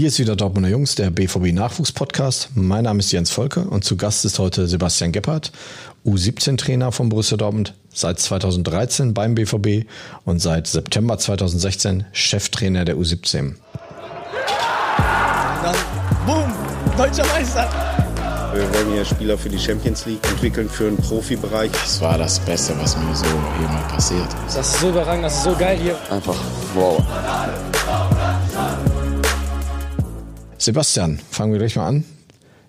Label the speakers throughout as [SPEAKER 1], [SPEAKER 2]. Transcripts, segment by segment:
[SPEAKER 1] Hier ist wieder Dortmunder Jungs, der BVB Nachwuchs-Podcast. Mein Name ist Jens Volke und zu Gast ist heute Sebastian Gebhardt, U17-Trainer von Borussia Dortmund, seit 2013 beim BVB und seit September 2016 Cheftrainer der U17.
[SPEAKER 2] Dann, boom, deutscher Meister.
[SPEAKER 3] Wir wollen hier Spieler für die Champions League entwickeln, für den Profibereich.
[SPEAKER 4] Das war das Beste, was mir so jemals passiert.
[SPEAKER 2] Das ist so überragend, das ist so geil hier.
[SPEAKER 4] Einfach wow.
[SPEAKER 1] Sebastian, fangen wir gleich mal an.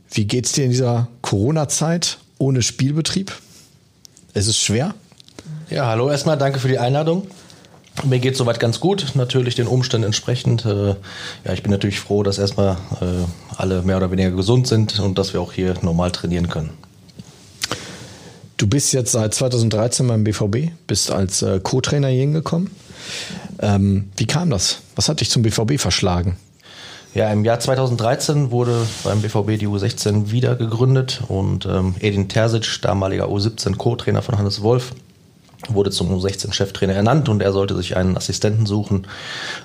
[SPEAKER 1] Wie geht's dir in dieser Corona-Zeit ohne Spielbetrieb? Es ist schwer?
[SPEAKER 5] Ja, hallo erstmal, danke für die Einladung. Mir geht soweit ganz gut, natürlich den Umständen entsprechend. Äh, ja, ich bin natürlich froh, dass erstmal äh, alle mehr oder weniger gesund sind und dass wir auch hier normal trainieren können.
[SPEAKER 1] Du bist jetzt seit 2013 beim BVB, bist als äh, Co-Trainer hier hingekommen. Ähm, wie kam das? Was hat dich zum BVB verschlagen?
[SPEAKER 5] Ja, im Jahr 2013 wurde beim BVB die U16 wieder gegründet und ähm, Edin Terzic, damaliger U17 Co-Trainer von Hannes Wolf, wurde zum U16-Cheftrainer ernannt und er sollte sich einen Assistenten suchen,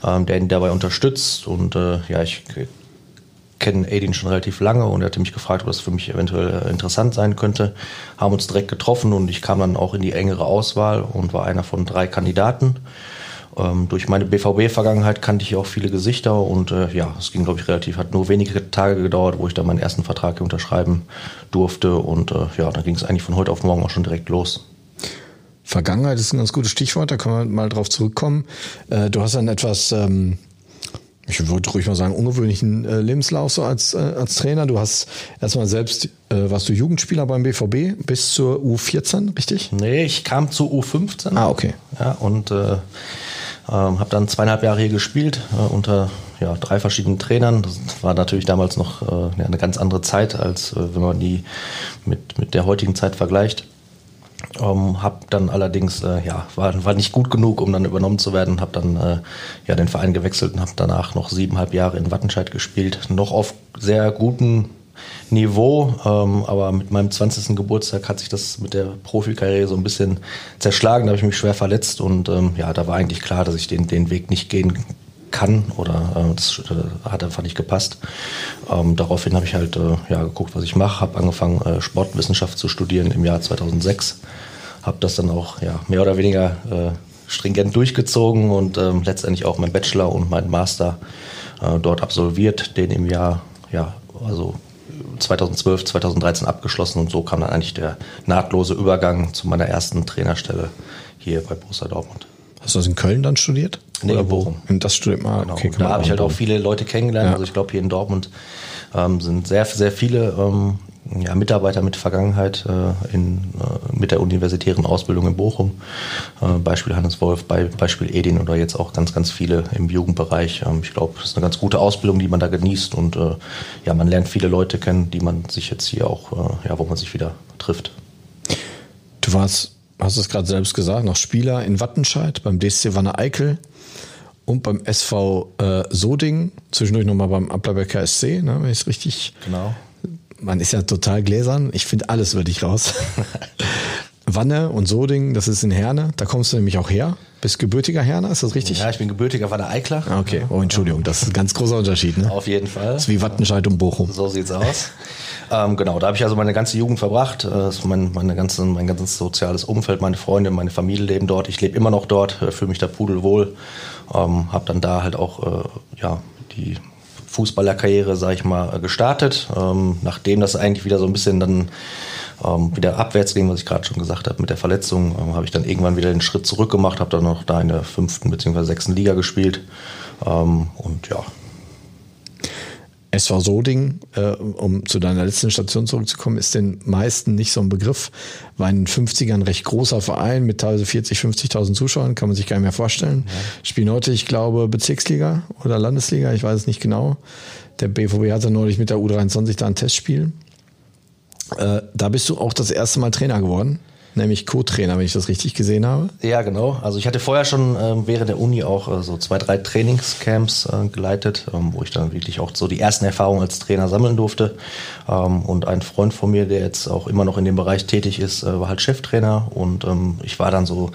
[SPEAKER 5] ähm, der ihn dabei unterstützt. Und äh, ja, ich kenne Edin schon relativ lange und er hatte mich gefragt, ob das für mich eventuell äh, interessant sein könnte. Haben uns direkt getroffen und ich kam dann auch in die engere Auswahl und war einer von drei Kandidaten. Ähm, durch meine BVB-Vergangenheit kannte ich auch viele Gesichter und äh, ja, es ging, glaube ich, relativ, hat nur wenige Tage gedauert, wo ich dann meinen ersten Vertrag unterschreiben durfte und äh, ja, dann ging es eigentlich von heute auf morgen auch schon direkt los.
[SPEAKER 1] Vergangenheit ist ein ganz gutes Stichwort, da können wir mal drauf zurückkommen. Äh, du hast einen etwas, ähm, ich würde ruhig mal sagen, ungewöhnlichen äh, Lebenslauf so als, äh, als Trainer. Du hast erstmal selbst, äh, warst du Jugendspieler beim BVB bis zur U14, richtig?
[SPEAKER 5] Nee, ich kam zur U15.
[SPEAKER 1] Ah, okay.
[SPEAKER 5] Ja, und äh, ähm, habe dann zweieinhalb Jahre hier gespielt äh, unter ja, drei verschiedenen Trainern. Das war natürlich damals noch äh, eine ganz andere Zeit, als äh, wenn man die mit, mit der heutigen Zeit vergleicht. Ähm, hab dann allerdings, äh, ja, war, war nicht gut genug, um dann übernommen zu werden. Hab dann äh, ja den Verein gewechselt und habe danach noch siebeneinhalb Jahre in Wattenscheid gespielt. Noch auf sehr gutem Niveau, ähm, aber mit meinem 20. Geburtstag hat sich das mit der Profikarriere so ein bisschen zerschlagen. Da habe ich mich schwer verletzt und ähm, ja, da war eigentlich klar, dass ich den, den Weg nicht gehen kann oder äh, das äh, hat einfach nicht gepasst. Ähm, daraufhin habe ich halt äh, ja, geguckt, was ich mache, habe angefangen äh, Sportwissenschaft zu studieren im Jahr 2006, habe das dann auch ja, mehr oder weniger äh, stringent durchgezogen und ähm, letztendlich auch mein Bachelor und mein Master äh, dort absolviert, den im Jahr ja also 2012, 2013 abgeschlossen und so kam dann eigentlich der nahtlose Übergang zu meiner ersten Trainerstelle hier bei Borussia Dortmund.
[SPEAKER 1] Hast du das in Köln dann studiert?
[SPEAKER 5] Nee,
[SPEAKER 1] Oder
[SPEAKER 5] in
[SPEAKER 1] wo?
[SPEAKER 5] Bochum.
[SPEAKER 1] Und Das studiert man.
[SPEAKER 5] Genau.
[SPEAKER 1] Okay,
[SPEAKER 5] und da habe ich halt auch viele Leute kennengelernt.
[SPEAKER 1] Ja.
[SPEAKER 5] Also ich glaube, hier in Dortmund ähm, sind sehr, sehr viele ähm, ja, Mitarbeiter mit Vergangenheit äh, in, äh, mit der universitären Ausbildung in Bochum. Äh, Beispiel Hannes Wolf, bei, Beispiel Edin oder jetzt auch ganz, ganz viele im Jugendbereich. Ähm, ich glaube, das ist eine ganz gute Ausbildung, die man da genießt und äh, ja, man lernt viele Leute kennen, die man sich jetzt hier auch, äh, ja, wo man sich wieder trifft.
[SPEAKER 1] Du warst, hast es gerade selbst gesagt, noch Spieler in Wattenscheid, beim DSC Wanne Eickel und beim SV äh, Soding, zwischendurch nochmal beim Ablerbecker SC, ne, wenn ich es richtig.
[SPEAKER 5] Genau.
[SPEAKER 1] Man ist ja total gläsern. Ich finde alles über dich raus. Wanne und Soding, das ist in Herne. Da kommst du nämlich auch her. Bist gebürtiger Herner, ist das richtig?
[SPEAKER 5] Ja, ich bin gebürtiger Wanne Eikler.
[SPEAKER 1] Ah, Okay, oh Entschuldigung, das ist ein ganz großer Unterschied. Ne?
[SPEAKER 5] Auf jeden Fall.
[SPEAKER 1] Das ist wie Wattenscheid und Bochum.
[SPEAKER 5] So sieht's aus. ähm, genau, da habe ich also meine ganze Jugend verbracht. Äh, Das mein, meine ganze, mein ganzes soziales Umfeld, meine Freunde, meine Familie leben dort. Ich lebe immer noch dort, äh, fühle mich da pudelwohl. Ähm, habe dann da halt auch äh, ja, die Fußballerkarriere, sag ich mal, äh, gestartet. Ähm, nachdem das eigentlich wieder so ein bisschen dann ähm, wieder abwärts ging, was ich gerade schon gesagt habe mit der Verletzung, ähm, habe ich dann irgendwann wieder den Schritt zurück gemacht, habe dann noch da in der fünften bzw. sechsten Liga gespielt. Ähm, und ja,
[SPEAKER 1] SV Soding, äh, um zu deiner letzten Station zurückzukommen, ist den meisten nicht so ein Begriff. War in den 50ern ein recht großer Verein mit teilweise 40, 50.000 Zuschauern, kann man sich gar nicht mehr vorstellen. Spielen heute, ich glaube, Bezirksliga oder Landesliga, ich weiß es nicht genau. Der BVB hatte neulich mit der U23 da ein Testspiel. Äh, da bist du auch das erste Mal Trainer geworden. Nämlich Co-Trainer, wenn ich das richtig gesehen habe.
[SPEAKER 5] Ja, genau. Also ich hatte vorher schon äh, während der Uni auch äh, so zwei, drei Trainingscamps äh, geleitet, ähm, wo ich dann wirklich auch so die ersten Erfahrungen als Trainer sammeln durfte. Ähm, und ein Freund von mir, der jetzt auch immer noch in dem Bereich tätig ist, äh, war halt Cheftrainer. Und ähm, ich war dann so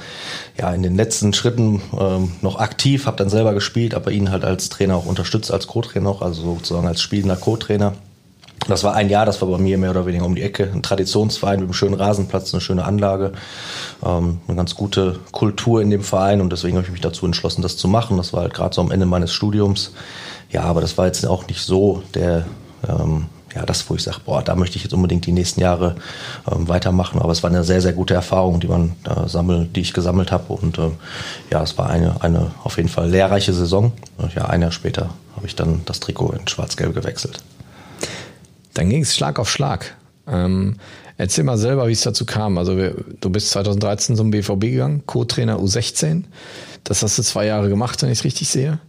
[SPEAKER 5] ja in den letzten Schritten ähm, noch aktiv, habe dann selber gespielt, aber ihn halt als Trainer auch unterstützt, als Co-Trainer auch, also sozusagen als spielender Co-Trainer. Das war ein Jahr, das war bei mir mehr oder weniger um die Ecke. Ein Traditionsverein mit einem schönen Rasenplatz, eine schöne Anlage, ähm, eine ganz gute Kultur in dem Verein und deswegen habe ich mich dazu entschlossen, das zu machen. Das war halt gerade so am Ende meines Studiums. Ja, aber das war jetzt auch nicht so der, ähm, ja, das, wo ich sage, boah, da möchte ich jetzt unbedingt die nächsten Jahre ähm, weitermachen. Aber es war eine sehr, sehr gute Erfahrung, die man äh, sammelt, die ich gesammelt habe. Und äh, ja, es war eine, eine auf jeden Fall lehrreiche Saison. Und ja, ein Jahr später habe ich dann das Trikot in Schwarz-Gelb gewechselt.
[SPEAKER 1] Dann ging es Schlag auf Schlag. Ähm, erzähl mal selber, wie es dazu kam. Also wir, du bist 2013 zum BVB gegangen, Co-Trainer U16. Das hast du zwei Jahre gemacht, wenn ich es richtig sehe.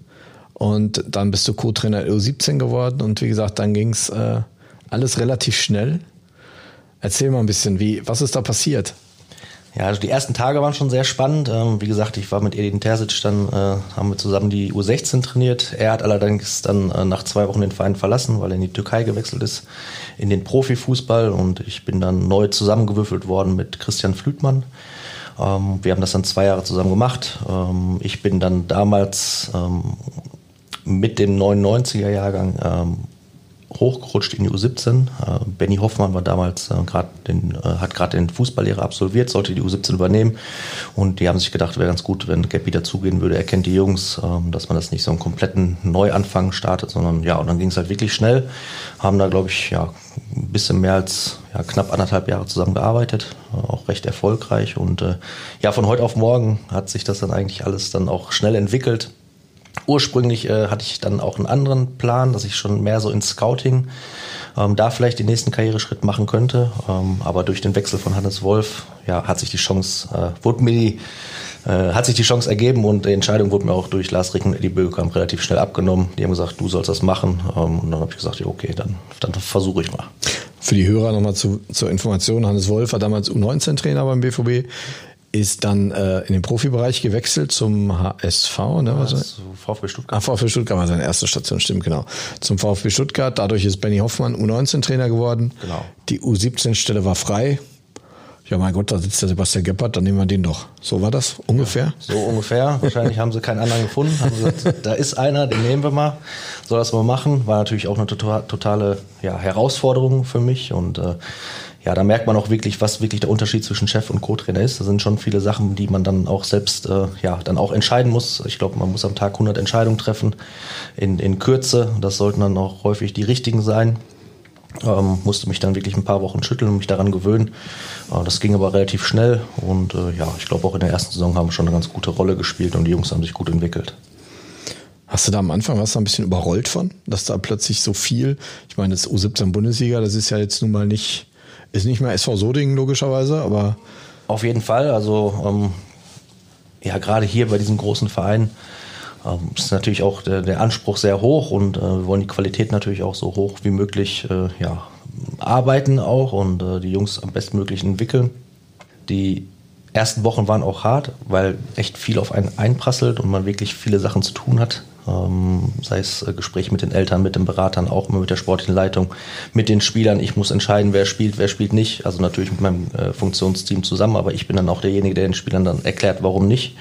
[SPEAKER 1] Und dann bist du Co-Trainer U17 geworden. Und wie gesagt, dann ging es äh, alles relativ schnell. Erzähl mal ein bisschen, wie, was ist da passiert?
[SPEAKER 5] Ja, also die ersten Tage waren schon sehr spannend. Ähm, wie gesagt, ich war mit Edin Terzic, dann äh, haben wir zusammen die U16 trainiert. Er hat allerdings dann äh, nach zwei Wochen den Verein verlassen, weil er in die Türkei gewechselt ist, in den Profifußball. Und ich bin dann neu zusammengewürfelt worden mit Christian Flütmann. Ähm, wir haben das dann zwei Jahre zusammen gemacht. Ähm, ich bin dann damals ähm, mit dem 99er Jahrgang ähm, hochgerutscht in die U17. Äh, Benny Hoffmann war damals äh, gerade den, äh, hat gerade den Fußballlehrer absolviert, sollte die U17 übernehmen und die haben sich gedacht, wäre ganz gut, wenn Gappi dazugehen würde. Er kennt die Jungs, ähm, dass man das nicht so einen kompletten Neuanfang startet, sondern ja, und dann ging es halt wirklich schnell. Haben da, glaube ich, ja, ein bisschen mehr als ja, knapp anderthalb Jahre zusammengearbeitet, auch recht erfolgreich und ja, von heute auf morgen hat sich das dann eigentlich alles dann auch schnell entwickelt Ursprünglich äh, hatte ich dann auch einen anderen Plan, dass ich schon mehr so ins Scouting ähm, da vielleicht den nächsten Karriereschritt machen könnte. Ähm, aber durch den Wechsel von Hannes Wolf ja, hat sich die Chance, äh, wurde mir die, äh, hat sich die Chance ergeben und die Entscheidung wurde mir auch durch Lars Ricken und Eddie Bögekamp relativ schnell abgenommen. Die haben gesagt, du sollst das machen. Ähm, und dann habe ich gesagt, ja, okay, dann, dann versuche ich mal.
[SPEAKER 1] Für die Hörer nochmal zu, zur Information, Hannes Wolf war damals U19-Trainer beim BVB ist dann äh, in den Profibereich gewechselt zum HSV, ne? Was
[SPEAKER 5] VfB Stuttgart.
[SPEAKER 1] Ah, VfB Stuttgart war seine erste Station, stimmt, genau. Zum VfB Stuttgart. Dadurch ist Benny Hoffmann U19-Trainer geworden.
[SPEAKER 5] Genau.
[SPEAKER 1] Die U17-Stelle war frei. Ja, mein Gott, da sitzt der Sebastian Geppert, dann nehmen wir den doch. So war das ungefähr? Ja,
[SPEAKER 5] so ungefähr. Wahrscheinlich haben sie keinen anderen gefunden. Haben gesagt, da ist einer, den nehmen wir mal. Soll das mal machen. War natürlich auch eine totale ja, Herausforderung für mich und äh, ja, da merkt man auch wirklich, was wirklich der Unterschied zwischen Chef und Co-Trainer ist. Da sind schon viele Sachen, die man dann auch selbst, äh, ja, dann auch entscheiden muss. Ich glaube, man muss am Tag 100 Entscheidungen treffen in, in Kürze. Das sollten dann auch häufig die richtigen sein. Ähm, musste mich dann wirklich ein paar Wochen schütteln und mich daran gewöhnen. Äh, das ging aber relativ schnell und äh, ja, ich glaube auch in der ersten Saison haben wir schon eine ganz gute Rolle gespielt und die Jungs haben sich gut entwickelt.
[SPEAKER 1] Hast du da am Anfang was ein bisschen überrollt von, dass da plötzlich so viel, ich meine, das U17 Bundesliga, das ist ja jetzt nun mal nicht ist nicht mehr SV Sodingen logischerweise, aber.
[SPEAKER 5] Auf jeden Fall. Also, ähm, ja, gerade hier bei diesem großen Verein ähm, ist natürlich auch der, der, Anspruch sehr hoch und äh, wir wollen die Qualität natürlich auch so hoch wie möglich äh, ja, arbeiten auch und äh, die Jungs am bestmöglich entwickeln. Die ersten Wochen waren auch hart, weil echt viel auf einen einprasselt und man wirklich viele Sachen zu tun hat. Ähm, sei es äh, Gespräche mit den Eltern, mit den Beratern, auch immer mit der sportlichen Leitung, mit den Spielern. Ich muss entscheiden, wer spielt, wer spielt nicht. Also natürlich mit meinem äh, Funktionsteam zusammen, aber ich bin dann auch derjenige, der den Spielern dann erklärt, warum nicht.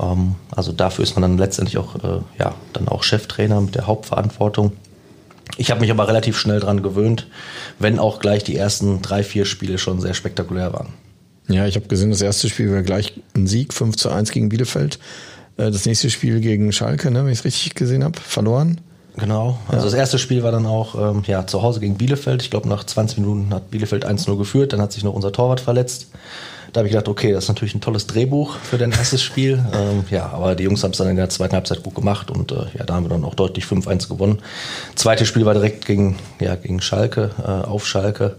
[SPEAKER 5] Ähm, also dafür ist man dann letztendlich auch, äh, ja, dann auch Cheftrainer mit der Hauptverantwortung. Ich habe mich aber relativ schnell dran gewöhnt, wenn auch gleich die ersten drei, vier Spiele schon sehr spektakulär waren.
[SPEAKER 1] Ja, ich habe gesehen, das erste Spiel war gleich ein Sieg, 5 zu 1 gegen Bielefeld. Äh, das nächste Spiel gegen Schalke, ne, wenn ich es richtig gesehen habe, verloren.
[SPEAKER 5] Genau. Also ja. das erste Spiel war dann auch ähm, ja, zu Hause gegen Bielefeld. Ich glaube, nach 20 Minuten hat Bielefeld 1-0 geführt. Dann hat sich noch unser Torwart verletzt. Da habe ich gedacht, okay, das ist natürlich ein tolles Drehbuch für dein erstes Spiel. ähm, ja, aber die Jungs haben es dann in der zweiten Halbzeit gut gemacht und äh, ja, da haben wir dann auch deutlich 5-1 gewonnen. Zweites Spiel war direkt gegen, ja, gegen Schalke, äh, auf Schalke.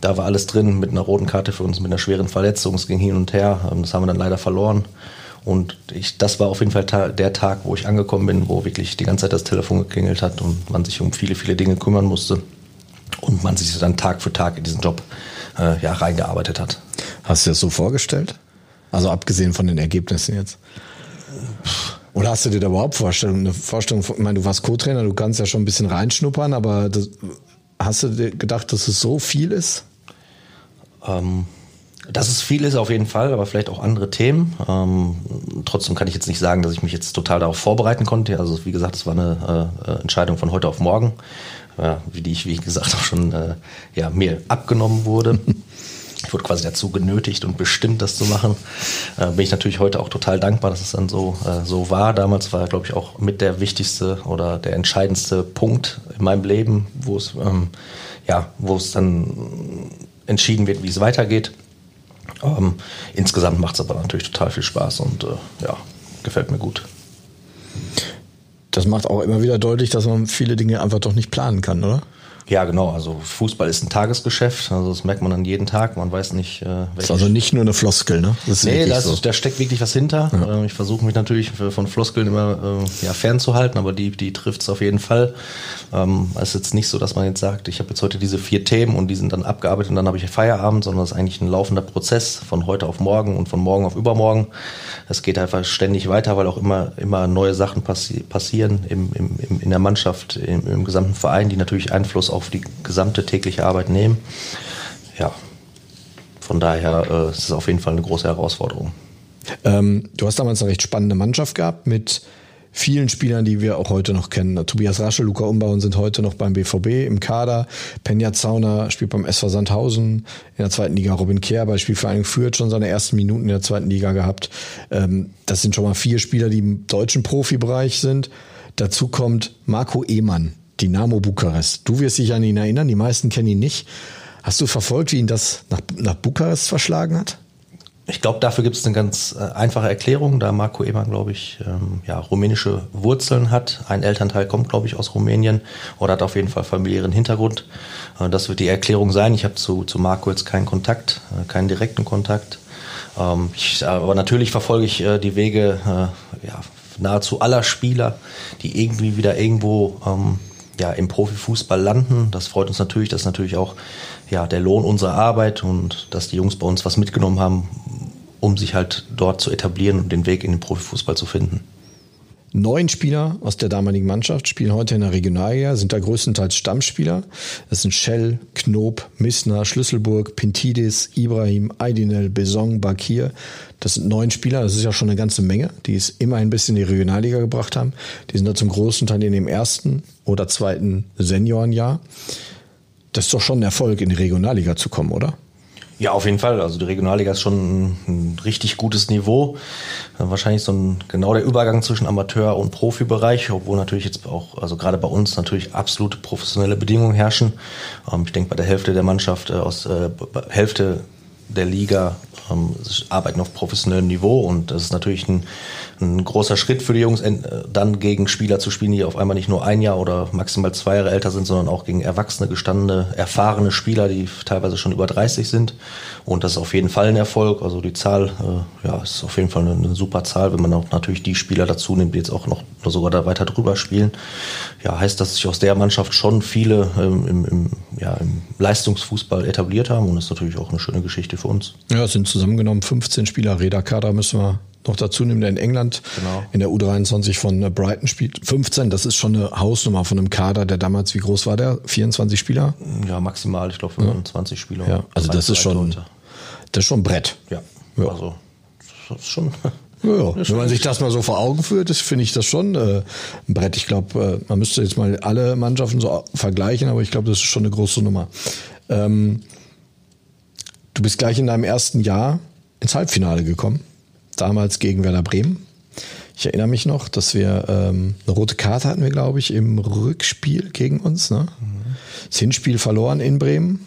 [SPEAKER 5] Da war alles drin mit einer roten Karte für uns, mit einer schweren Verletzung. Es ging hin und her. Ähm, das haben wir dann leider verloren. Und ich, das war auf jeden Fall ta der Tag, wo ich angekommen bin, wo wirklich die ganze Zeit das Telefon geklingelt hat und man sich um viele, viele Dinge kümmern musste und man sich dann Tag für Tag in diesen Job äh, ja, reingearbeitet hat.
[SPEAKER 1] Hast du dir das so vorgestellt? Also abgesehen von den Ergebnissen jetzt. Oder hast du dir da überhaupt Vorstellungen? Eine Vorstellung, von, ich meine, du warst Co-Trainer, du kannst ja schon ein bisschen reinschnuppern, aber das, hast du dir gedacht, dass es so viel ist?
[SPEAKER 5] Ähm, dass es viel ist auf jeden Fall, aber vielleicht auch andere Themen. Ähm, trotzdem kann ich jetzt nicht sagen, dass ich mich jetzt total darauf vorbereiten konnte. Also wie gesagt, es war eine äh, Entscheidung von heute auf morgen, äh, wie die ich, wie gesagt, auch schon äh, ja, mir abgenommen wurde. ich wurde quasi dazu genötigt und bestimmt, das zu machen. Äh, bin ich natürlich heute auch total dankbar, dass es dann so, äh, so war. Damals war, glaube ich, auch mit der wichtigste oder der entscheidendste Punkt in meinem Leben, wo es, ähm, ja, wo es dann entschieden wird, wie es weitergeht. Ähm, insgesamt macht es aber natürlich total viel Spaß und äh, ja, gefällt mir gut.
[SPEAKER 1] Das macht auch immer wieder deutlich, dass man viele Dinge einfach doch nicht planen kann, oder?
[SPEAKER 5] Ja, genau. Also Fußball ist ein Tagesgeschäft. Also das merkt man dann jeden Tag. Man weiß nicht, äh,
[SPEAKER 1] Das ist also nicht nur eine Floskel, ne?
[SPEAKER 5] Das ist nee, das so. da steckt wirklich was hinter. Ja. Äh, ich versuche mich natürlich von Floskeln immer äh, ja, fernzuhalten, aber die, die trifft es auf jeden Fall. Ähm, es ist jetzt nicht so, dass man jetzt sagt, ich habe jetzt heute diese vier Themen und die sind dann abgearbeitet und dann habe ich Feierabend, sondern es ist eigentlich ein laufender Prozess von heute auf morgen und von morgen auf übermorgen. Es geht einfach ständig weiter, weil auch immer, immer neue Sachen passi passieren im, im, in der Mannschaft, im, im gesamten Verein, die natürlich Einfluss auf auf die gesamte tägliche Arbeit nehmen. Ja, von daher äh, ist es auf jeden Fall eine große Herausforderung.
[SPEAKER 1] Ähm, du hast damals eine recht spannende Mannschaft gehabt mit vielen Spielern, die wir auch heute noch kennen. Tobias Rasche, Luca Umbauen sind heute noch beim BVB im Kader. Penja Zauner spielt beim SV Sandhausen in der zweiten Liga. Robin Kehr bei Spielvereinigung führt schon seine ersten Minuten in der zweiten Liga gehabt. Ähm, das sind schon mal vier Spieler, die im deutschen Profibereich sind. Dazu kommt Marco Ehmann, Dynamo Bukarest. Du wirst dich an ihn erinnern, die meisten kennen ihn nicht. Hast du verfolgt, wie ihn das nach, nach Bukarest verschlagen hat?
[SPEAKER 5] Ich glaube, dafür gibt es eine ganz äh, einfache Erklärung, da Marco Eman, glaube ich, ähm, ja, rumänische Wurzeln hat. Ein Elternteil kommt, glaube ich, aus Rumänien oder hat auf jeden Fall familiären Hintergrund. Äh, das wird die Erklärung sein. Ich habe zu, zu Marco jetzt keinen Kontakt, äh, keinen direkten Kontakt. Ähm, ich, aber natürlich verfolge ich äh, die Wege äh, ja, nahezu aller Spieler, die irgendwie wieder irgendwo ähm, ja, im Profifußball landen. Das freut uns natürlich, das ist natürlich auch ja, der Lohn unserer Arbeit und dass die Jungs bei uns was mitgenommen haben, um sich halt dort zu etablieren und den Weg in den Profifußball zu finden.
[SPEAKER 1] Neun Spieler aus der damaligen Mannschaft spielen heute in der Regionalliga, sind da größtenteils Stammspieler. Das sind Schell, Knob, Missner, Schlüsselburg, Pintidis, Ibrahim, Aydinel, Besong, Bakir. Das sind neun Spieler, das ist ja schon eine ganze Menge, die es immerhin ein bisschen in die Regionalliga gebracht haben. Die sind da zum großen Teil in dem ersten oder zweiten Seniorenjahr. Das ist doch schon ein Erfolg, in die Regionalliga zu kommen, oder?
[SPEAKER 5] Ja, auf jeden Fall. Also die Regionalliga ist schon ein, richtig gutes Niveau. Wahrscheinlich so ein genau der Übergang zwischen Amateur- und Profibereich, obwohl natürlich jetzt auch, also gerade bei uns natürlich absolut professionelle Bedingungen herrschen. Ähm, ich denke, bei der Hälfte der Mannschaft äh, aus äh, Hälfte der Liga ähm, arbeiten auf professionellem Niveau und das ist natürlich ein, ein großer Schritt für die Jungs, dann gegen Spieler zu spielen, die auf einmal nicht nur ein Jahr oder maximal zwei Jahre älter sind, sondern auch gegen erwachsene, gestandene, erfahrene Spieler, die teilweise schon über 30 sind. Und das ist auf jeden Fall ein Erfolg. Also die Zahl, äh, ja, ist auf jeden Fall eine, eine, super Zahl, wenn man auch natürlich die Spieler dazu nimmt, die jetzt auch noch sogar da weiter drüber spielen. Ja, heißt, dass sich aus der Mannschaft schon viele ähm, im, im, ja, im Leistungsfußball etabliert haben und das ist natürlich auch eine schöne Geschichte für uns.
[SPEAKER 1] Ja, es sind zusammengenommen 15 Spieler. Reda Kader müssen wir noch dazu nehmen, der in England genau. in der U23 von äh, Brighton spielt. 15, das ist schon eine Hausnummer von einem Kader, der damals, wie groß war der? 24 Spieler?
[SPEAKER 5] Ja, maximal, ich glaube 25 ja. Spieler.
[SPEAKER 1] Ja, also das ist schon, das ist schon ein Brett.
[SPEAKER 5] Ja, ja. also das ist schon...
[SPEAKER 1] Ja. Wenn man sich das mal so vor Augen führt, finde ich das schon äh, ein Brett. Ich glaube, äh, man müsste jetzt mal alle Mannschaften so vergleichen, aber ich glaube, das ist schon eine große Nummer. Ähm, du bist gleich in deinem ersten Jahr ins Halbfinale gekommen damals gegen Werder Bremen. Ich erinnere mich noch, dass wir ähm, eine rote Karte hatten wir, glaube ich, im Rückspiel gegen uns. Ne? Mhm. Das Hinspiel verloren in Bremen.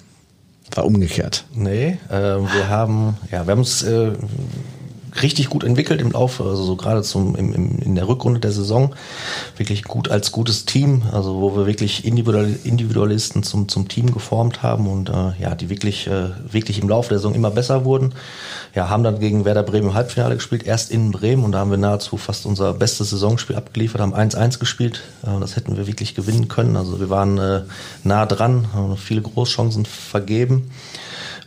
[SPEAKER 1] War umgekehrt.
[SPEAKER 5] Nee, äh, wir haben, ja, wir haben uns äh, richtig gut entwickelt im Laufe, also so gerade zum, im, im, in der Rückrunde der Saison, wirklich gut als gutes Team, also wo wir wirklich Individual, Individualisten zum, zum Team geformt haben und äh, ja, die wirklich, äh, wirklich im Laufe der Saison immer besser wurden. Ja, haben dann gegen Werder Bremen im Halbfinale gespielt, erst in Bremen und da haben wir nahezu fast unser bestes Saisonspiel abgeliefert, haben 1-1 gespielt. Äh, das hätten wir wirklich gewinnen können. Also wir waren äh, nah dran, haben viele Großchancen vergeben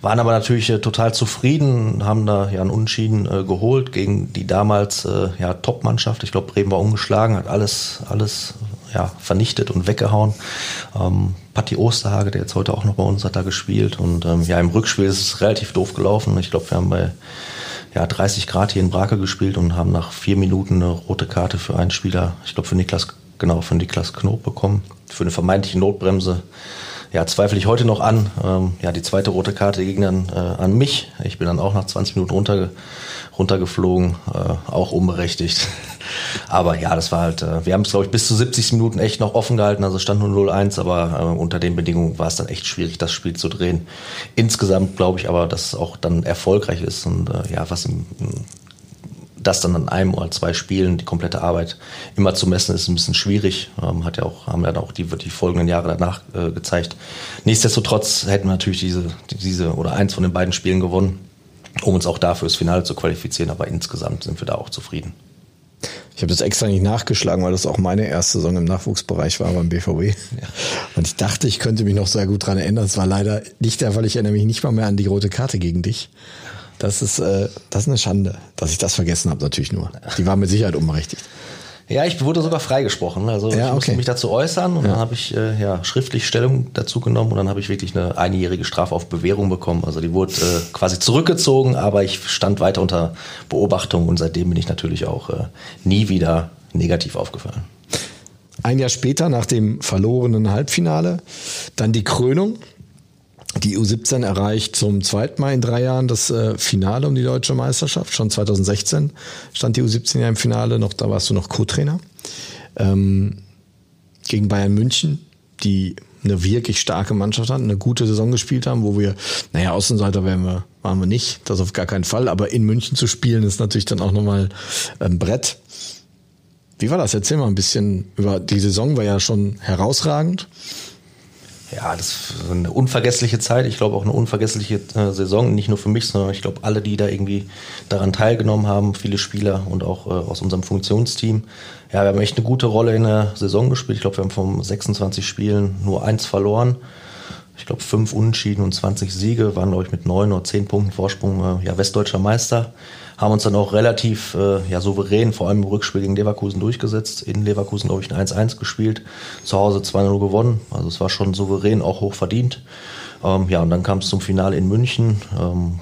[SPEAKER 5] waren aber natürlich äh, total zufrieden, haben da ja einen Unschieden äh, geholt gegen die damals äh, ja, Top-Mannschaft. Ich glaube, Bremen war umgeschlagen, hat alles, alles ja, vernichtet und weggehauen. Ähm, Patti Osterhage, der jetzt heute auch noch bei uns hat da gespielt. Und ähm, ja, im Rückspiel ist es relativ doof gelaufen. Ich glaube, wir haben bei ja, 30 Grad hier in Brake gespielt und haben nach vier Minuten eine rote Karte für einen Spieler, ich glaube für Niklas, genau, für Niklas Knob bekommen, für eine vermeintliche Notbremse ja, zweifle ich heute noch an. Ähm, ja, die zweite rote Karte ging dann äh, an mich. Ich bin dann auch nach 20 Minuten runter, runtergeflogen, äh, auch unberechtigt. aber ja, das war halt, äh, wir haben es, glaube ich, bis zu 70 Minuten echt noch offen gehalten, also stand nur 0-1, aber äh, unter den Bedingungen war es dann echt schwierig, das Spiel zu drehen. Insgesamt glaube ich aber, dass es auch dann erfolgreich ist und äh, ja, was im, das dann an einem oder zwei Spielen, die komplette Arbeit immer zu messen, ist ein bisschen schwierig. Ähm, hat ja auch, haben ja auch die, die folgenden Jahre danach äh, gezeigt. Nichtsdestotrotz hätten wir natürlich diese, diese oder eins von den beiden Spielen gewonnen, um uns auch dafür das Finale zu qualifizieren. Aber insgesamt sind wir da auch zufrieden.
[SPEAKER 1] Ich habe das extra nicht nachgeschlagen, weil das auch meine erste Saison im Nachwuchsbereich war beim BVB. Ja. Und ich dachte, ich könnte mich noch sehr gut dran erinnern. Es war leider nicht der Fall. Ich erinnere mich nicht mal mehr an die rote Karte gegen dich. Das ist, äh, das ist eine Schande, dass ich das vergessen habe, natürlich nur. Die war mit Sicherheit unberechtigt.
[SPEAKER 5] Ja, ich wurde sogar freigesprochen. Also ja, ich musste okay. mich dazu äußern und ja. dann habe ich äh, ja, schriftlich Stellung dazu genommen und dann habe ich wirklich eine einjährige Strafe auf Bewährung bekommen. Also die wurde äh, quasi zurückgezogen, aber ich stand weiter unter Beobachtung und seitdem bin ich natürlich auch äh, nie wieder negativ aufgefallen.
[SPEAKER 1] Ein Jahr später, nach dem verlorenen Halbfinale, dann die Krönung die U17 erreicht zum zweiten Mal in drei Jahren das äh, Finale um die deutsche Meisterschaft. Schon 2016 stand die U17 ja im Finale, noch, da warst du noch Co-Trainer. Ähm, gegen Bayern München, die eine wirklich starke Mannschaft hatten, eine gute Saison gespielt haben, wo wir, naja, Außenseiter wären wir, waren wir nicht, das auf gar keinen Fall, aber in München zu spielen ist natürlich dann auch nochmal ein Brett. Wie war das? Erzähl mal ein bisschen über die Saison, war ja schon herausragend
[SPEAKER 5] ja, das ist eine unvergessliche Zeit. Ich glaube auch eine unvergessliche äh, Saison, nicht nur für mich, sondern ich glaube alle, die da irgendwie daran teilgenommen haben, viele Spieler und auch äh, aus unserem Funktionsteam. Ja, wir haben echt eine gute Rolle in der Saison gespielt. Ich glaube, wir haben von 26 Spielen nur eins verloren. Ich glaube, fünf Unentschieden und 20 Siege, waren, glaube ich, mit neun oder zehn Punkten Vorsprung äh, ja, westdeutscher Meister haben uns dann auch relativ äh, ja, souverän, vor allem im Rückspiel gegen Leverkusen durchgesetzt. In Leverkusen, glaube ich, ein 1-1 gespielt, zu Hause 2-0 gewonnen. Also es war schon souverän, auch hoch verdient. Ähm, ja, und dann kam es zum Finale in München. Ähm,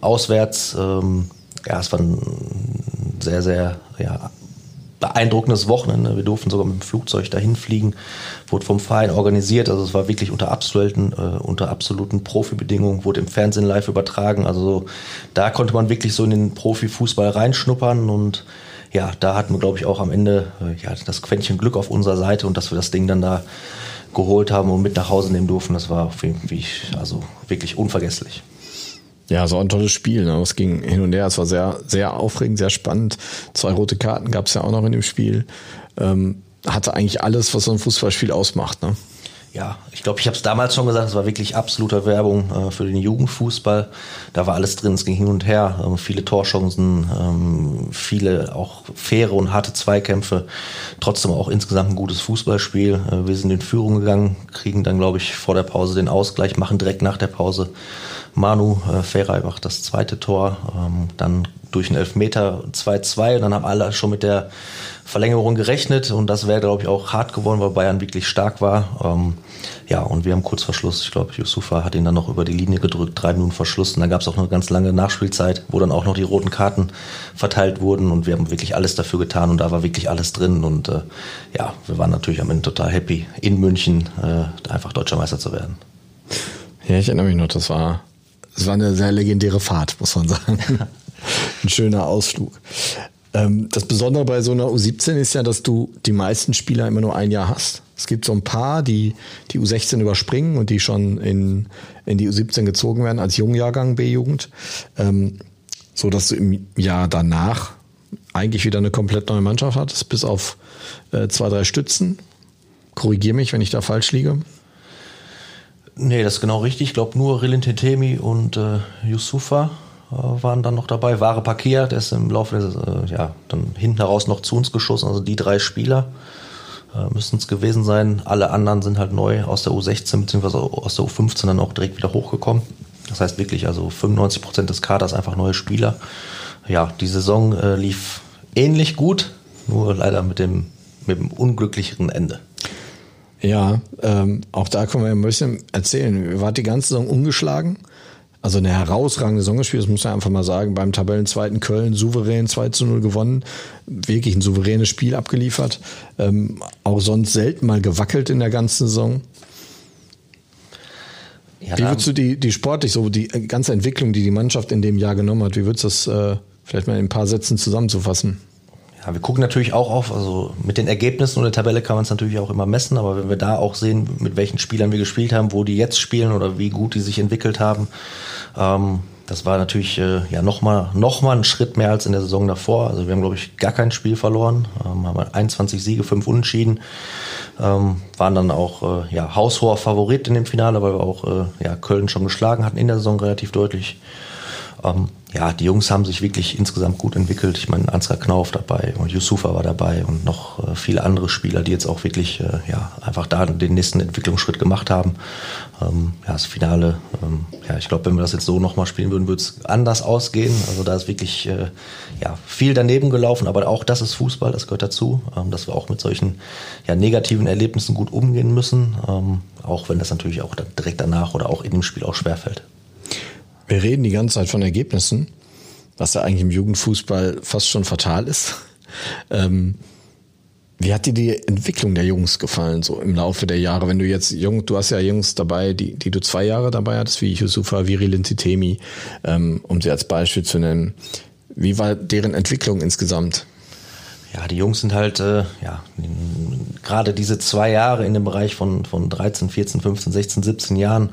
[SPEAKER 5] auswärts, ähm, ja, es war ein sehr, sehr ja, beeindruckendes Wochenende. Wir durften sogar mit dem Flugzeug dahin fliegen, wurde vom Verein organisiert. Also es war wirklich unter absoluten, äh, unter absoluten Profibedingungen, wurde im Fernsehen live übertragen. Also so, da konnte man wirklich so in den Profifußball reinschnuppern und ja, da hatten wir, glaube ich, auch am Ende äh, ja, das Quäntchen Glück auf unserer Seite und dass wir das Ding dann da geholt haben und mit nach Hause nehmen durften, das war für mich also wirklich unvergesslich.
[SPEAKER 1] Ja, so ein tolles Spiel. Ne? Es ging hin und her. Es war sehr, sehr aufregend, sehr spannend. Zwei rote Karten gab es ja auch noch in dem Spiel. Ähm, hatte eigentlich alles, was so ein Fußballspiel ausmacht. Ne?
[SPEAKER 5] Ja, ich glaube, ich habe es damals schon gesagt, es war wirklich absoluter Werbung äh, für den Jugendfußball. Da war alles drin, es ging hin und her, ähm, viele Torchancen, ähm, viele auch faire und harte Zweikämpfe. Trotzdem auch insgesamt ein gutes Fußballspiel. Äh, wir sind in Führung gegangen, kriegen dann, glaube ich, vor der Pause den Ausgleich, machen direkt nach der Pause Manu äh, Ferrei macht das zweite Tor, ähm, dann durch einen Elfmeter 2-2 und dann haben alle schon mit der Verlängerung gerechnet und das wäre, glaube ich, auch hart geworden, weil Bayern wirklich stark war. Ähm, ja, und wir haben kurz vor Schluss, ich glaube, Yusufa hat ihn dann noch über die Linie gedrückt, drei Minuten vor Schluss und dann gab es auch noch eine ganz lange Nachspielzeit, wo dann auch noch die roten Karten verteilt wurden und wir haben wirklich alles dafür getan und da war wirklich alles drin und äh, ja, wir waren natürlich am Ende total happy, in München äh, einfach deutscher Meister zu werden.
[SPEAKER 1] Ja, ich erinnere mich noch, das war es war eine sehr legendäre Fahrt, muss man sagen. Ein schöner Ausflug. Ähm, das Besondere bei so einer U17 ist ja, dass du die meisten Spieler immer nur ein Jahr hast. Es gibt so ein paar, die die U16 überspringen und die schon in, in die U17 gezogen werden als Jungjahrgang B-Jugend. Ähm, so dass du im Jahr danach eigentlich wieder eine komplett neue Mannschaft hattest, bis auf äh, zwei, drei Stützen. Korrigiere mich, wenn ich da falsch liege.
[SPEAKER 5] Nee, das ist genau richtig. Ich glaube nur Rilin Tetemi und äh, Yusufa waren dann noch dabei. Ware Pakir, der ist im Laufe des, äh, ja, dann hinten heraus noch zu uns geschossen. Also die drei Spieler äh, müssen es gewesen sein. Alle anderen sind halt neu aus der U16 bzw. aus der U15 dann auch direkt wieder hochgekommen. Das heißt wirklich, also 95 Prozent des Kaders einfach neue Spieler. Ja, die Saison äh, lief ähnlich gut, nur leider mit dem, mit dem unglücklicheren Ende.
[SPEAKER 1] Ja, ähm, auch da können wir ein bisschen erzählen. Ihr wart die ganze Saison ungeschlagen. Also eine herausragende Saison gespielt, das muss man einfach mal sagen. Beim Tabellenzweiten Köln souverän 2 zu 0 gewonnen. Wirklich ein souveränes Spiel abgeliefert. Ähm, auch sonst selten mal gewackelt in der ganzen Saison. Ja, wie würdest du die, die sportlich, so die ganze Entwicklung, die die Mannschaft in dem Jahr genommen hat, wie würdest du das äh, vielleicht mal in ein paar Sätzen zusammenzufassen?
[SPEAKER 5] Ja, wir gucken natürlich auch auf, also mit den Ergebnissen und der Tabelle kann man es natürlich auch immer messen, aber wenn wir da auch sehen, mit welchen Spielern wir gespielt haben, wo die jetzt spielen oder wie gut die sich entwickelt haben, ähm, das war natürlich äh, ja nochmal noch mal ein Schritt mehr als in der Saison davor. Also wir haben, glaube ich, gar kein Spiel verloren, ähm, haben 21 Siege, 5 Unentschieden, ähm, waren dann auch äh, ja, haushoher Favorit in dem Finale, weil wir auch äh, ja, Köln schon geschlagen hatten in der Saison relativ deutlich. Ähm, ja, die Jungs haben sich wirklich insgesamt gut entwickelt. Ich meine, Ansgar Knauf dabei und Yusufa war dabei und noch äh, viele andere Spieler, die jetzt auch wirklich äh, ja, einfach da den nächsten Entwicklungsschritt gemacht haben. Ähm, ja, das Finale, ähm, ja, ich glaube, wenn wir das jetzt so nochmal spielen würden, würde es anders ausgehen. Also da ist wirklich äh, ja, viel daneben gelaufen, aber auch das ist Fußball, das gehört dazu, ähm, dass wir auch mit solchen ja, negativen Erlebnissen gut umgehen müssen, ähm, auch wenn das natürlich auch direkt danach oder auch in dem Spiel auch schwerfällt.
[SPEAKER 1] Wir reden die ganze Zeit von Ergebnissen, was ja eigentlich im Jugendfußball fast schon fatal ist. Ähm, wie hat dir die Entwicklung der Jungs gefallen, so im Laufe der Jahre? Wenn du jetzt jung, du hast ja Jungs dabei, die, die du zwei Jahre dabei hattest, wie Yusufa, wie Rilintitemi, ähm, um sie als Beispiel zu nennen. Wie war deren Entwicklung insgesamt?
[SPEAKER 5] Ja, die Jungs sind halt, äh, ja, gerade diese zwei Jahre in dem Bereich von, von 13, 14, 15, 16, 17 Jahren,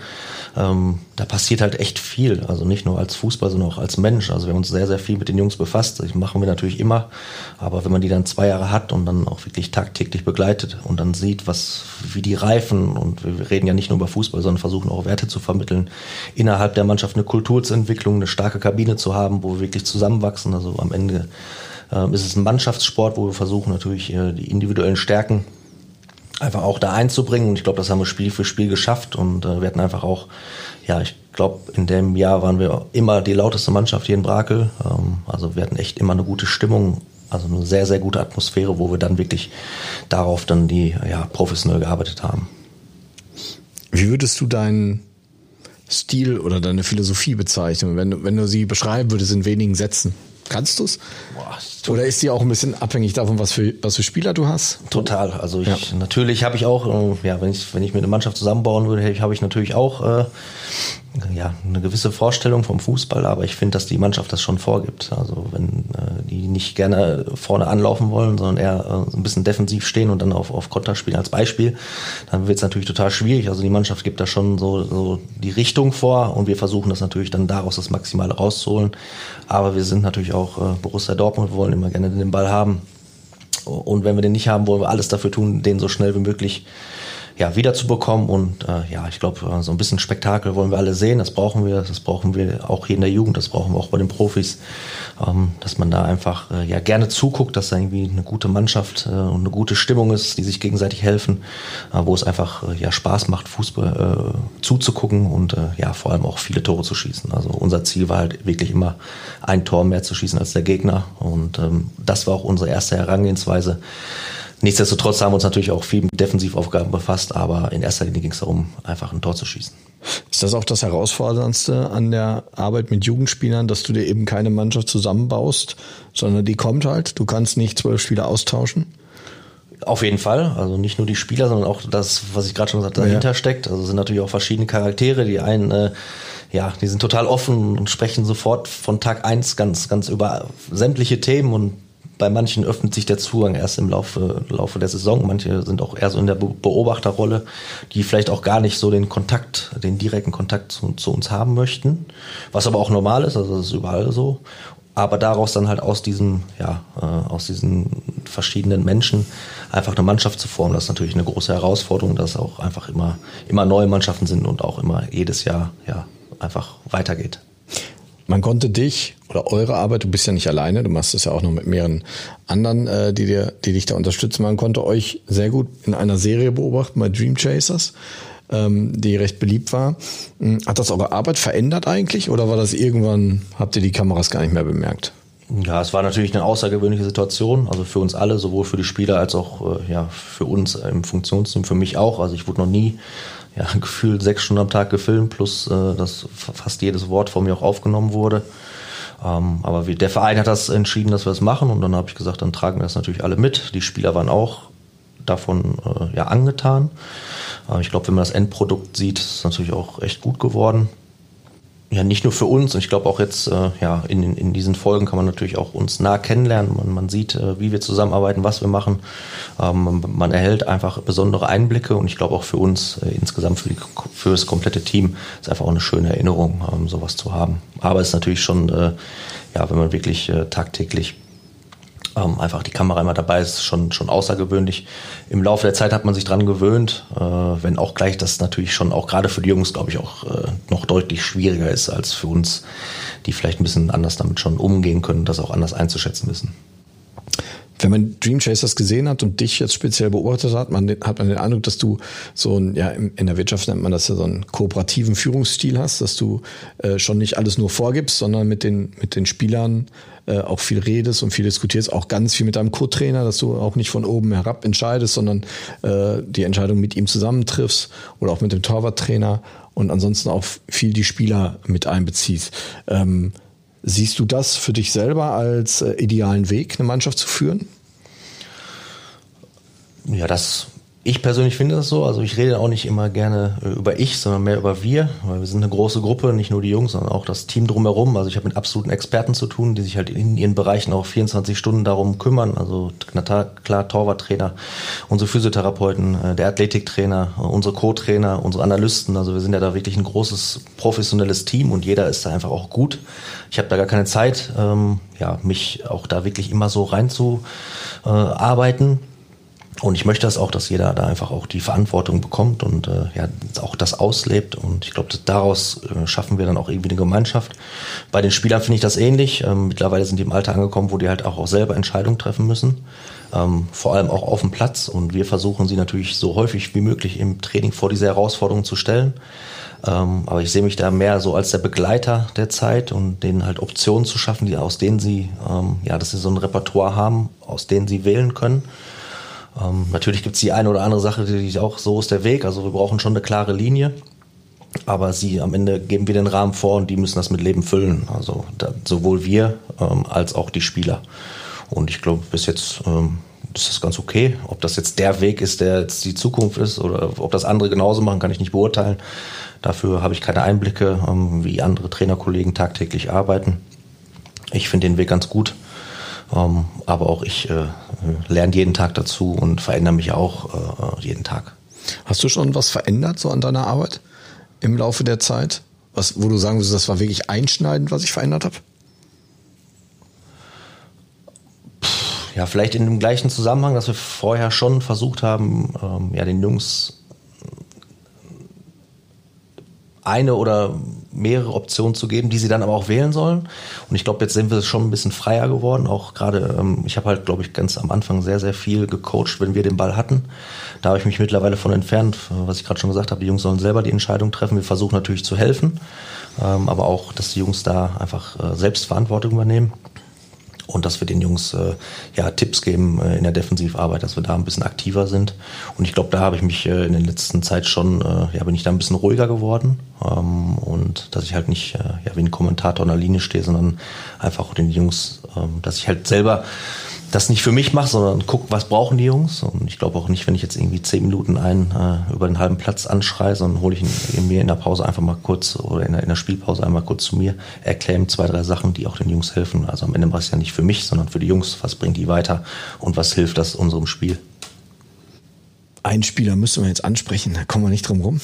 [SPEAKER 5] ähm, da passiert halt echt viel. Also nicht nur als Fußball, sondern auch als Mensch. Also wir haben uns sehr, sehr viel mit den Jungs befasst. Das machen wir natürlich immer. Aber wenn man die dann zwei Jahre hat und dann auch wirklich tagtäglich begleitet und dann sieht, was, wie die reifen und wir reden ja nicht nur über Fußball, sondern versuchen auch Werte zu vermitteln, innerhalb der Mannschaft eine Kulturentwicklung, eine starke Kabine zu haben, wo wir wirklich zusammenwachsen. Also am Ende ähm, ist es ein Mannschaftssport, wo wir versuchen natürlich äh, die individuellen Stärken einfach auch da einzubringen. Und ich glaube, das haben wir Spiel für Spiel geschafft. Und äh, wir hatten einfach auch, ja, ich glaube, in dem Jahr waren wir immer die lauteste Mannschaft hier in Brakel. Ähm, also wir hatten echt immer eine gute Stimmung. Also eine sehr, sehr gute Atmosphäre, wo wir dann wirklich darauf dann die, ja, professionell gearbeitet haben.
[SPEAKER 1] Wie würdest du deinen Stil oder deine Philosophie bezeichnen, wenn wenn du sie beschreiben würdest in wenigen Sätzen? Kannst du es? Oder ist die auch ein bisschen abhängig davon, was für, was für Spieler du hast?
[SPEAKER 5] Total. Also ich, ja. natürlich habe ich auch, äh, ja, wenn ich, wenn ich mir eine Mannschaft zusammenbauen würde, habe ich natürlich auch äh, ja, eine gewisse Vorstellung vom Fußball, aber ich finde, dass die Mannschaft das schon vorgibt. Also wenn äh, die nicht gerne vorne anlaufen wollen, sondern eher äh, ein bisschen defensiv stehen und dann auf, auf Konter spielen als Beispiel, dann wird es natürlich total schwierig. Also die Mannschaft gibt da schon so, so die Richtung vor und wir versuchen das natürlich dann daraus das Maximale rauszuholen. Aber wir sind natürlich auch äh, Borussia Dortmund, wir wollen immer gerne den Ball haben. Und wenn wir den nicht haben, wollen wir alles dafür tun, den so schnell wie möglich ja, wiederzubekommen. Und äh, ja, ich glaube, äh, so ein bisschen Spektakel wollen wir alle sehen. Das brauchen wir. Das brauchen wir auch hier in der Jugend. Das brauchen wir auch bei den Profis. Ähm, dass man da einfach äh, ja gerne zuguckt, dass da irgendwie eine gute Mannschaft äh, und eine gute Stimmung ist, die sich gegenseitig helfen, äh, wo es einfach äh, ja Spaß macht, Fußball zuzugucken und ja vor allem auch viele Tore zu schießen. Also unser Ziel war halt wirklich immer ein Tor mehr zu schießen als der Gegner. Und ähm, das war auch unsere erste Herangehensweise. Nichtsdestotrotz haben wir uns natürlich auch viel mit Defensivaufgaben befasst, aber in erster Linie ging es darum, einfach ein Tor zu schießen.
[SPEAKER 1] Ist das auch das Herausforderndste an der Arbeit mit Jugendspielern, dass du dir eben keine Mannschaft zusammenbaust, sondern die kommt halt? Du kannst nicht zwölf Spieler austauschen?
[SPEAKER 5] Auf jeden Fall. Also nicht nur die Spieler, sondern auch das, was ich gerade schon gesagt habe, dahinter ja. steckt. Also sind natürlich auch verschiedene Charaktere. Die einen, äh, ja, die sind total offen und sprechen sofort von Tag eins ganz, ganz über sämtliche Themen und bei manchen öffnet sich der Zugang erst im Laufe, Laufe der Saison. Manche sind auch eher so in der Beobachterrolle, die vielleicht auch gar nicht so den Kontakt, den direkten Kontakt zu, zu uns haben möchten. Was aber auch normal ist, also das ist überall so. Aber daraus dann halt aus diesem, ja, äh, aus diesen verschiedenen Menschen einfach eine Mannschaft zu formen, das ist natürlich eine große Herausforderung, dass auch einfach immer, immer neue Mannschaften sind und auch immer jedes Jahr, ja, einfach weitergeht.
[SPEAKER 1] Man konnte dich oder eure Arbeit, du bist ja nicht alleine, du machst es ja auch noch mit mehreren anderen, äh, die, dir, die dich da unterstützen. Man konnte euch sehr gut in einer Serie beobachten bei Dream Chasers. ähm, die recht beliebt war. Hm, hat das eure Arbeit verändert eigentlich oder war das irgendwann, habt ihr die Kameras gar nicht mehr bemerkt?
[SPEAKER 5] Ja, es war natürlich eine außergewöhnliche Situation, also für uns alle, sowohl für die Spieler als auch äh, ja, für uns im Funktionsteam, für mich auch. Also ich wurde noch nie ja, gefühlt sechs Stunden am Tag gefilmt, plus äh, dass fast jedes Wort von mir auch aufgenommen wurde. Ähm, aber der Verein hat das entschieden, dass wir das machen und dann habe ich gesagt, dann tragen wir das natürlich alle mit. Die Spieler waren auch davon äh, ja angetan. Ich glaube, wenn man das Endprodukt sieht, ist es natürlich auch echt gut geworden ja, nicht nur für uns, und ich glaube auch jetzt äh, ja, in, in diesen Folgen kann man natürlich auch uns nah kennenlernen. Man, man sieht, äh, wie wir zusammenarbeiten, was wir machen. Ähm, man erhält einfach besondere Einblicke und ich glaube auch für uns äh, insgesamt, für, die, für das komplette Team, ist einfach auch eine schöne Erinnerung, ähm, sowas zu haben. Aber es ist natürlich schon, äh, ja, wenn man wirklich äh, tagtäglich ähm, einfach die Kamera immer dabei ist, schon, schon außergewöhnlich. Im Laufe der Zeit hat man sich dran gewöhnt, äh, wenn auch gleich das natürlich schon auch gerade für die Jungs, glaube ich, auch äh, noch deutlich schwieriger ist als für uns, die vielleicht ein bisschen anders damit schon umgehen können, das auch anders einzuschätzen wissen.
[SPEAKER 1] Wenn man Dream Chasers gesehen hat und dich jetzt speziell beobachtet hat, man, hat man den Eindruck, dass du so ein, ja, in der Wirtschaft nennt man das ja so einen kooperativen Führungsstil hast, dass du äh, schon nicht alles nur vorgibst, sondern mit den, mit den Spielern äh, auch viel redest und viel diskutierst, auch ganz viel mit deinem Co-Trainer, dass du auch nicht von oben herab entscheidest, sondern äh, die Entscheidung mit ihm zusammentriffst oder auch mit dem Torwarttrainer und ansonsten auch viel die Spieler mit einbeziehst. Ähm, siehst du das für dich selber als äh, idealen Weg, eine Mannschaft zu führen?
[SPEAKER 5] Ja, das ich persönlich finde das so. Also ich rede auch nicht immer gerne äh, über ich, sondern mehr über wir, weil wir sind eine große Gruppe, nicht nur die Jungs, sondern auch das Team drumherum. Also ich habe mit absoluten Experten zu tun, die sich halt in ihren Bereichen auch 24 Stunden darum kümmern. Also klar, Torwarttrainer, unsere Physiotherapeuten, äh, der Athletiktrainer, äh, unsere Co-Trainer, unsere Analysten. Also wir sind ja da wirklich ein großes professionelles Team und jeder ist da einfach auch gut. Ich habe da gar keine Zeit, ähm, ja, mich auch da wirklich immer so reinzuarbeiten. Äh, und ich möchte das auch, dass jeder da einfach auch die Verantwortung bekommt und äh, ja, auch das auslebt. Und ich glaube, daraus äh, schaffen wir dann auch irgendwie eine Gemeinschaft. Bei den Spielern finde ich das ähnlich. Ähm, mittlerweile sind die im Alter angekommen, wo die halt auch, auch selber Entscheidungen treffen müssen. Ähm, vor allem auch auf dem Platz. Und wir versuchen sie natürlich so häufig wie möglich im Training vor diese Herausforderungen zu stellen. Ähm, aber ich sehe mich da mehr so als der Begleiter der Zeit und denen halt Optionen zu schaffen, die aus denen sie, ähm, ja, dass sie so ein Repertoire haben, aus denen sie wählen können ähm, natürlich gibt es die eine oder andere Sache, die auch so ist der Weg. Also wir brauchen schon eine klare Linie. Aber sie am Ende geben wir den Rahmen vor und die müssen das mit Leben füllen. Also da, sowohl wir ähm, als auch die Spieler. Und ich glaube, bis jetzt ähm, ist das ganz okay. Ob das jetzt der Weg ist, der jetzt die Zukunft ist oder ob das andere genauso machen, kann ich nicht beurteilen. Dafür habe ich keine Einblicke, ähm, wie andere Trainerkollegen tagtäglich arbeiten. Ich finde den Weg ganz gut. Ähm, aber auch ich äh, lerne jeden Tag dazu und verändere mich auch äh, jeden Tag.
[SPEAKER 1] Hast du schon was verändert so an deiner Arbeit im Laufe der Zeit? Was, wo du sagen würdest, das war wirklich einschneidend, was ich verändert habe?
[SPEAKER 5] Ja, vielleicht in dem gleichen Zusammenhang, dass wir vorher schon versucht haben, ähm, ja, den Jungs eine oder mehrere Optionen zu geben, die sie dann aber auch wählen sollen. Und ich glaube, jetzt sind wir schon ein bisschen freier geworden. Auch gerade, ähm, ich habe halt, glaube ich, ganz am Anfang sehr, sehr viel gecoacht, wenn wir den Ball hatten. Da habe ich mich mittlerweile von entfernt, was ich gerade schon gesagt habe, die Jungs sollen selber die Entscheidung treffen. Wir versuchen natürlich zu helfen, ähm, aber auch, dass die Jungs da einfach äh, selbst Verantwortung übernehmen und dass wir den Jungs äh, ja Tipps geben äh, in der Defensivarbeit, dass wir da ein bisschen aktiver sind. Und ich glaube, da habe ich mich äh, in der letzten Zeit schon, äh, ja, bin ich da ein bisschen ruhiger geworden ähm, und dass ich halt nicht äh, ja wie ein Kommentator an der Linie stehe, sondern einfach den Jungs, ähm, dass ich halt selber das nicht für mich mache, sondern guck, was brauchen die Jungs. Und ich glaube auch nicht, wenn ich jetzt irgendwie zehn Minuten einen äh, über den halben Platz anschreie, sondern hole ich ihn mir in der Pause einfach mal kurz oder in der, in der Spielpause einmal kurz zu mir, erkläre ihm zwei, drei Sachen, die auch den Jungs helfen. Also am Ende ich es ja nicht für mich, sondern für die Jungs. Was bringt die weiter und was hilft das unserem Spiel?
[SPEAKER 1] Einen Spieler müssen wir jetzt ansprechen, da kommen wir nicht drum rum.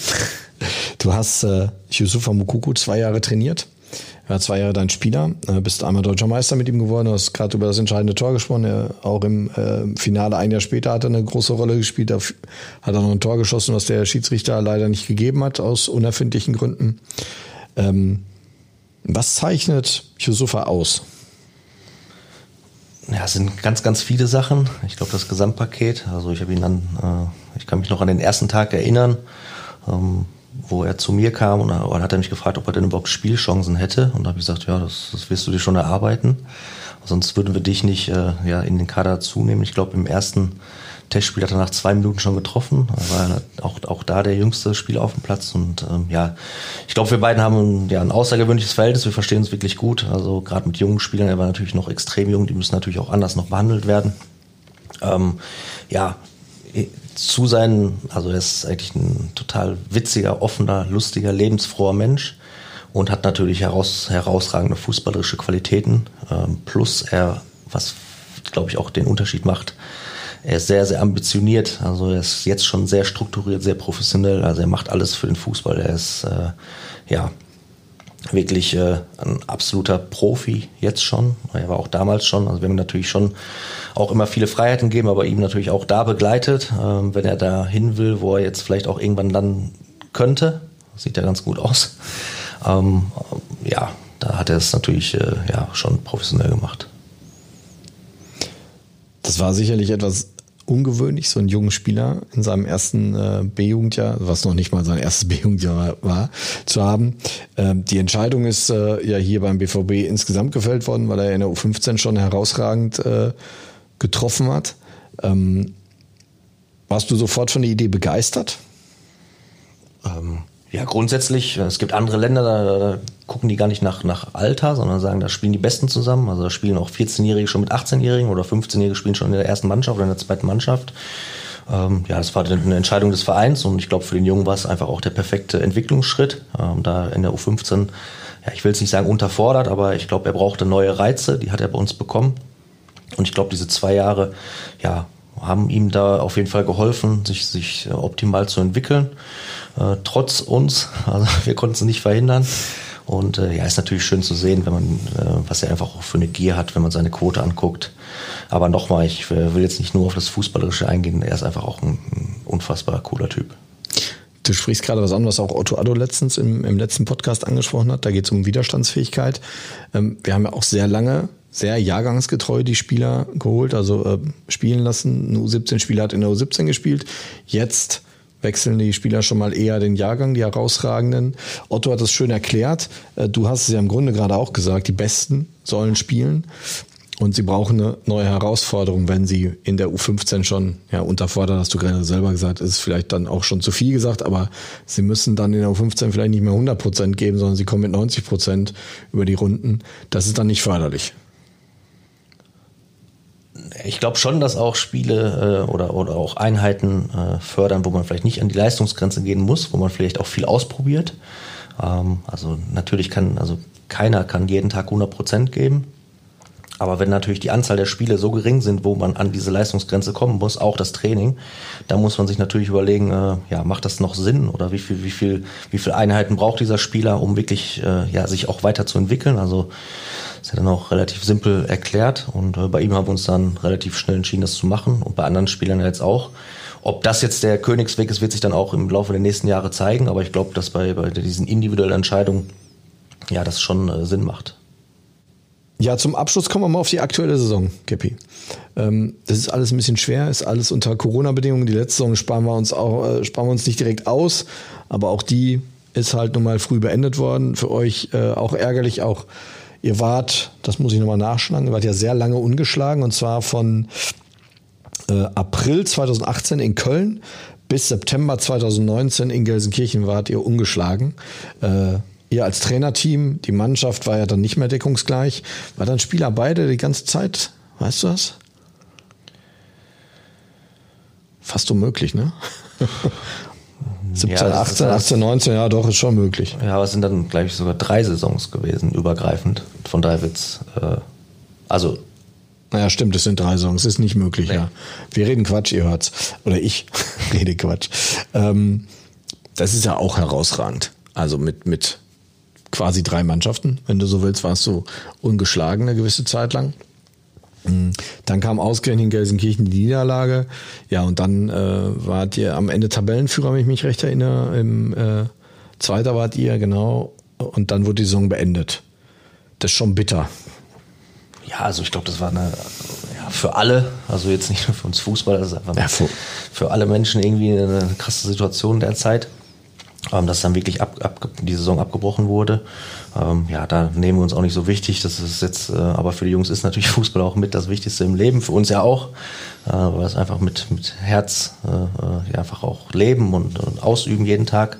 [SPEAKER 1] Du hast äh, Yusufa Mukuku zwei Jahre trainiert ja, zwei Jahre dein Spieler, äh, bist einmal deutscher Meister mit ihm geworden, du hast gerade über das entscheidende Tor gesprochen. Er, auch im äh, Finale ein Jahr später hat er eine große Rolle gespielt, da hat er noch ein Tor geschossen, was der Schiedsrichter leider nicht gegeben hat, aus unerfindlichen Gründen. Ähm, was zeichnet Yusufa aus?
[SPEAKER 5] Ja, es sind ganz, ganz viele Sachen. Ich glaube, das Gesamtpaket. Also ich habe ihn an, äh, ich kann mich noch an den ersten Tag erinnern ähm, wo er zu mir kam und dann hat er mich gefragt, ob er denn überhaupt Spielchancen hätte. Und da habe ich gesagt, ja, das, das wirst du dir schon erarbeiten. Sonst würden wir dich nicht äh, ja, in den Kader zunehmen. Ich glaube, im ersten Testspiel hat er nach zwei Minuten schon getroffen. Er war auch, auch da der jüngste Spieler auf dem Platz. Und ähm, ja, ich glaube, wir beiden haben ja, ein außergewöhnliches Verhältnis. Wir verstehen uns wirklich gut. Also gerade mit jungen Spielern, er war natürlich noch extrem jung, die müssen natürlich auch anders noch behandelt werden. Ähm, ja, zu seinen, also er ist eigentlich ein total witziger, offener, lustiger, lebensfroher Mensch und hat natürlich heraus, herausragende fußballerische Qualitäten. Ähm, plus er, was glaube ich auch den Unterschied macht, er ist sehr, sehr ambitioniert. Also er ist jetzt schon sehr strukturiert, sehr professionell. Also er macht alles für den Fußball. Er ist äh, ja wirklich äh, ein absoluter Profi jetzt schon. Er war auch damals schon. Also wir haben natürlich schon auch immer viele Freiheiten gegeben, aber ihm natürlich auch da begleitet, ähm, wenn er da hin will, wo er jetzt vielleicht auch irgendwann landen könnte. Sieht ja ganz gut aus. Ähm, ja, da hat er es natürlich äh, ja, schon professionell gemacht.
[SPEAKER 1] Das war sicherlich etwas ungewöhnlich, so einen jungen Spieler in seinem ersten äh, B-Jugendjahr, was noch nicht mal sein erstes B-Jugendjahr war, zu haben. Ähm, die Entscheidung ist äh, ja hier beim BVB insgesamt gefällt worden, weil er in der U15 schon herausragend äh, getroffen hat. Ähm, warst du sofort von der Idee begeistert?
[SPEAKER 5] Ähm, ja, grundsätzlich, es gibt andere Länder, da, da, gucken die gar nicht nach, nach Alter, sondern sagen, da spielen die Besten zusammen. Also da spielen auch 14-Jährige schon mit 18-Jährigen oder 15-Jährige spielen schon in der ersten Mannschaft oder in der zweiten Mannschaft. Ähm, ja, das war eine Entscheidung des Vereins und ich glaube, für den Jungen war es einfach auch der perfekte Entwicklungsschritt. Ähm, da in der U15, ja, ich will es nicht sagen unterfordert, aber ich glaube, er brauchte neue Reize, die hat er bei uns bekommen. Und ich glaube, diese zwei Jahre, ja, haben ihm da auf jeden Fall geholfen, sich, sich äh, optimal zu entwickeln. Äh, trotz uns, also wir konnten es nicht verhindern. Und äh, ja, ist natürlich schön zu sehen, wenn man, äh, was er einfach auch für eine Gier hat, wenn man seine Quote anguckt. Aber nochmal, ich äh, will jetzt nicht nur auf das Fußballerische eingehen, er ist einfach auch ein, ein unfassbar cooler Typ.
[SPEAKER 1] Du sprichst gerade was an, was auch Otto Addo letztens im, im letzten Podcast angesprochen hat. Da geht es um Widerstandsfähigkeit. Ähm, wir haben ja auch sehr lange sehr jahrgangsgetreu die Spieler geholt, also äh, spielen lassen. Ein U17-Spieler hat in der U17 gespielt. Jetzt wechseln die Spieler schon mal eher den Jahrgang, die herausragenden. Otto hat es schön erklärt. Äh, du hast es ja im Grunde gerade auch gesagt, die Besten sollen spielen. Und sie brauchen eine neue Herausforderung, wenn sie in der U15 schon ja, unterfordert, hast du gerade selber gesagt, ist vielleicht dann auch schon zu viel gesagt, aber sie müssen dann in der U15 vielleicht nicht mehr 100 Prozent geben, sondern sie kommen mit 90 Prozent über die Runden. Das ist dann nicht förderlich
[SPEAKER 5] ich glaube schon, dass auch Spiele äh, oder, oder auch Einheiten äh, fördern, wo man vielleicht nicht an die Leistungsgrenze gehen muss, wo man vielleicht auch viel ausprobiert. Ähm, also natürlich kann, also keiner kann jeden Tag 100 Prozent geben. Aber wenn natürlich die Anzahl der Spiele so gering sind, wo man an diese Leistungsgrenze kommen muss, auch das Training, da muss man sich natürlich überlegen, äh, ja, macht das noch Sinn oder wie viel, wie viel, wie viel Einheiten braucht dieser Spieler, um wirklich, äh, ja, sich auch weiterzuentwickeln? Also ist ja dann auch relativ simpel erklärt und äh, bei ihm haben wir uns dann relativ schnell entschieden, das zu machen und bei anderen Spielern jetzt auch. Ob das jetzt der Königsweg ist, wird sich dann auch im Laufe der nächsten Jahre zeigen, aber ich glaube, dass bei, bei diesen individuellen Entscheidungen ja das schon äh, Sinn macht.
[SPEAKER 1] Ja, zum Abschluss kommen wir mal auf die aktuelle Saison, Geppi. Ähm, das ist alles ein bisschen schwer, ist alles unter Corona-Bedingungen. Die letzte Saison sparen wir uns auch, äh, sparen wir uns nicht direkt aus, aber auch die ist halt nun mal früh beendet worden. Für euch äh, auch ärgerlich, auch Ihr wart, das muss ich nochmal nachschlagen, ihr wart ja sehr lange ungeschlagen und zwar von äh, April 2018 in Köln bis September 2019 in Gelsenkirchen wart ihr ungeschlagen. Äh, ihr als Trainerteam, die Mannschaft war ja dann nicht mehr deckungsgleich. War dann Spieler beide die ganze Zeit? Weißt du das? Fast unmöglich, ne? 17, ja, 18, 18, 19, ja doch, ist schon möglich.
[SPEAKER 5] Ja, aber es sind dann, glaube ich, sogar drei Saisons gewesen, übergreifend. Von daher wird's, äh, also.
[SPEAKER 1] Naja, stimmt, es sind drei Saisons, ist nicht möglich, nee. ja. Wir reden Quatsch, ihr hört's. Oder ich rede Quatsch. Ähm, das ist ja auch herausragend. Also mit, mit quasi drei Mannschaften, wenn du so willst, warst du ungeschlagen eine gewisse Zeit lang. Mhm. Dann kam ausgerechnet in Gelsenkirchen die Niederlage. Ja, und dann äh, wart ihr am Ende Tabellenführer, wenn ich mich recht erinnere. Im äh, Zweiter wart ihr, genau. Und dann wurde die Saison beendet. Das ist schon bitter.
[SPEAKER 5] Ja, also ich glaube, das war eine ja, für alle, also jetzt nicht nur für uns Fußballer, das ist einfach ja, für, für alle Menschen irgendwie eine krasse Situation derzeit. Ähm, dass dann wirklich ab, ab, die Saison abgebrochen wurde. Ähm, ja, da nehmen wir uns auch nicht so wichtig. Das ist jetzt, äh, aber für die Jungs ist natürlich Fußball auch mit das Wichtigste im Leben. Für uns ja auch, äh, weil es einfach mit, mit Herz äh, äh, einfach auch leben und, und ausüben jeden Tag.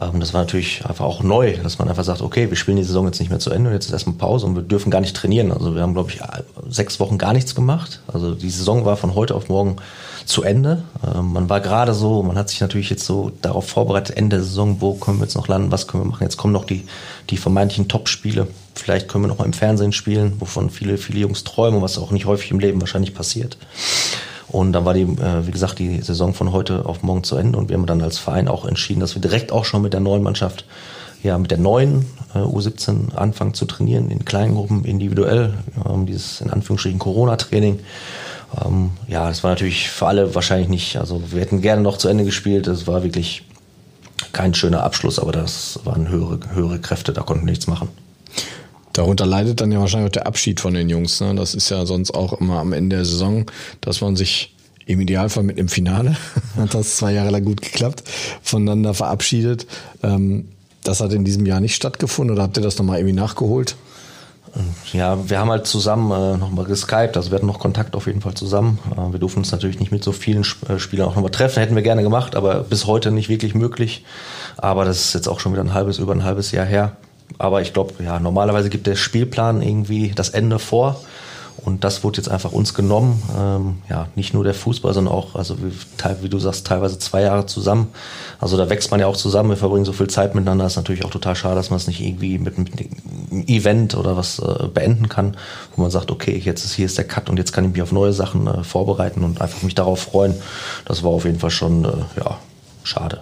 [SPEAKER 5] Ähm, das war natürlich einfach auch neu, dass man einfach sagt, okay, wir spielen die Saison jetzt nicht mehr zu Ende, jetzt ist erstmal Pause und wir dürfen gar nicht trainieren. Also wir haben, glaube ich, sechs Wochen gar nichts gemacht. Also die Saison war von heute auf morgen zu Ende. Ähm, man war gerade so, man hat sich natürlich jetzt so darauf vorbereitet, Ende der Saison, wo können wir jetzt noch landen, was können wir machen. Jetzt kommen noch die, die vermeintlichen Top-Spiele. Vielleicht können wir noch mal im Fernsehen spielen, wovon viele, viele Jungs träumen, was auch nicht häufig im Leben wahrscheinlich passiert. Und dann war die, äh, wie gesagt, die Saison von heute auf morgen zu Ende und wir haben dann als Verein auch entschieden, dass wir direkt auch schon mit der neuen Mannschaft, ja, mit der neuen äh, U17 anfangen zu trainieren, in kleinen Gruppen, individuell, dieses in Anführungsstrichen Corona-Training. Ähm, ja, das war natürlich für alle wahrscheinlich nicht, also wir hätten gerne noch zu Ende gespielt, das war wirklich kein schöner Abschluss, aber das waren höhere, höhere Kräfte, da konnten wir nichts machen.
[SPEAKER 1] Darunter leidet dann ja wahrscheinlich auch der Abschied von den Jungs. Ne? Das ist ja sonst auch immer am Ende der Saison, dass man sich im Idealfall mit einem Finale, hat das zwei Jahre lang gut geklappt, voneinander verabschiedet. Ähm, das hat in diesem Jahr nicht stattgefunden oder habt ihr das nochmal irgendwie nachgeholt?
[SPEAKER 5] Ja, wir haben halt zusammen äh, nochmal geskypt, also wir hatten noch Kontakt auf jeden Fall zusammen. Äh, wir durften uns natürlich nicht mit so vielen Sp äh, Spielern auch nochmal treffen, hätten wir gerne gemacht, aber bis heute nicht wirklich möglich. Aber das ist jetzt auch schon wieder ein halbes, über ein halbes Jahr her. Aber ich glaube, ja, normalerweise gibt der Spielplan irgendwie das Ende vor. Und das wurde jetzt einfach uns genommen. Ähm, ja, nicht nur der Fußball, sondern auch, also wie, wie, du sagst, teilweise zwei Jahre zusammen. Also da wächst man ja auch zusammen, wir verbringen so viel Zeit miteinander. Ist natürlich auch total schade, dass man es nicht irgendwie mit, mit einem Event oder was äh, beenden kann, wo man sagt, okay, jetzt ist hier ist der Cut und jetzt kann ich mich auf neue Sachen äh, vorbereiten und einfach mich darauf freuen. Das war auf jeden Fall schon, äh, ja, schade.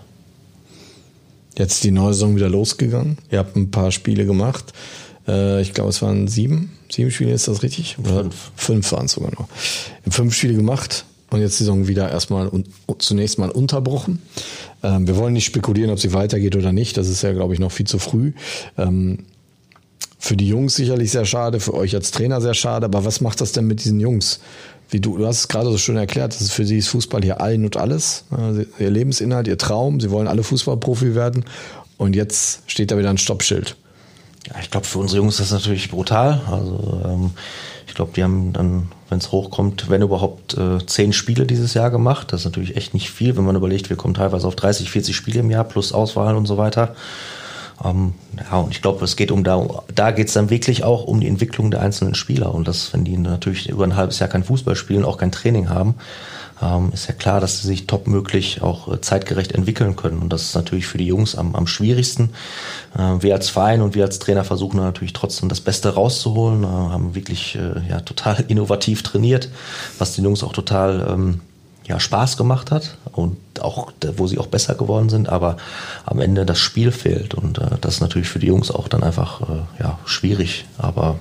[SPEAKER 1] Jetzt die neue Saison wieder losgegangen. Ihr habt ein paar Spiele gemacht. Äh, ich glaube, es waren sieben. Sieben Spiele, ist das richtig?
[SPEAKER 5] Oder fünf.
[SPEAKER 1] Fünf waren es sogar noch. Fünf Spiele gemacht und jetzt die Saison wieder erstmal und zunächst mal unterbrochen. Ähm, wir wollen nicht spekulieren, ob sie weitergeht oder nicht. Das ist ja, glaube ich, noch viel zu früh. Ähm, für die Jungs sicherlich sehr schade, für euch als Trainer sehr schade. Aber was macht das denn mit diesen Jungs? wie du, du hast es gerade so schön erklärt, das ist für sie ist Fußball hier allen und alles. Ihr Lebensinhalt, ihr Traum, sie wollen alle Fußballprofi werden. Und jetzt steht da wieder ein Stoppschild.
[SPEAKER 5] Ich glaube, für unsere Jungs ist das natürlich brutal. Also ähm, ich glaube, die haben dann, wenn es hochkommt, wenn überhaupt äh, zehn Spiele dieses Jahr gemacht. Das ist natürlich echt nicht viel, wenn man überlegt, wir kommen teilweise auf 30, 40 Spiele im Jahr plus Auswahlen und so weiter. Ähm, ja, und ich glaube, es geht um da, da geht es dann wirklich auch um die Entwicklung der einzelnen Spieler. Und das, wenn die natürlich über ein halbes Jahr kein Fußball spielen, auch kein Training haben, ähm, ist ja klar, dass sie sich topmöglich auch äh, zeitgerecht entwickeln können. Und das ist natürlich für die Jungs am, am schwierigsten. Äh, wir als Verein und wir als Trainer versuchen natürlich trotzdem das Beste rauszuholen, äh, haben wirklich äh, ja, total innovativ trainiert, was den Jungs auch total ähm, ja, Spaß gemacht hat und auch, wo sie auch besser geworden sind, aber am Ende das Spiel fehlt und äh, das ist natürlich für die Jungs auch dann einfach äh, ja, schwierig, aber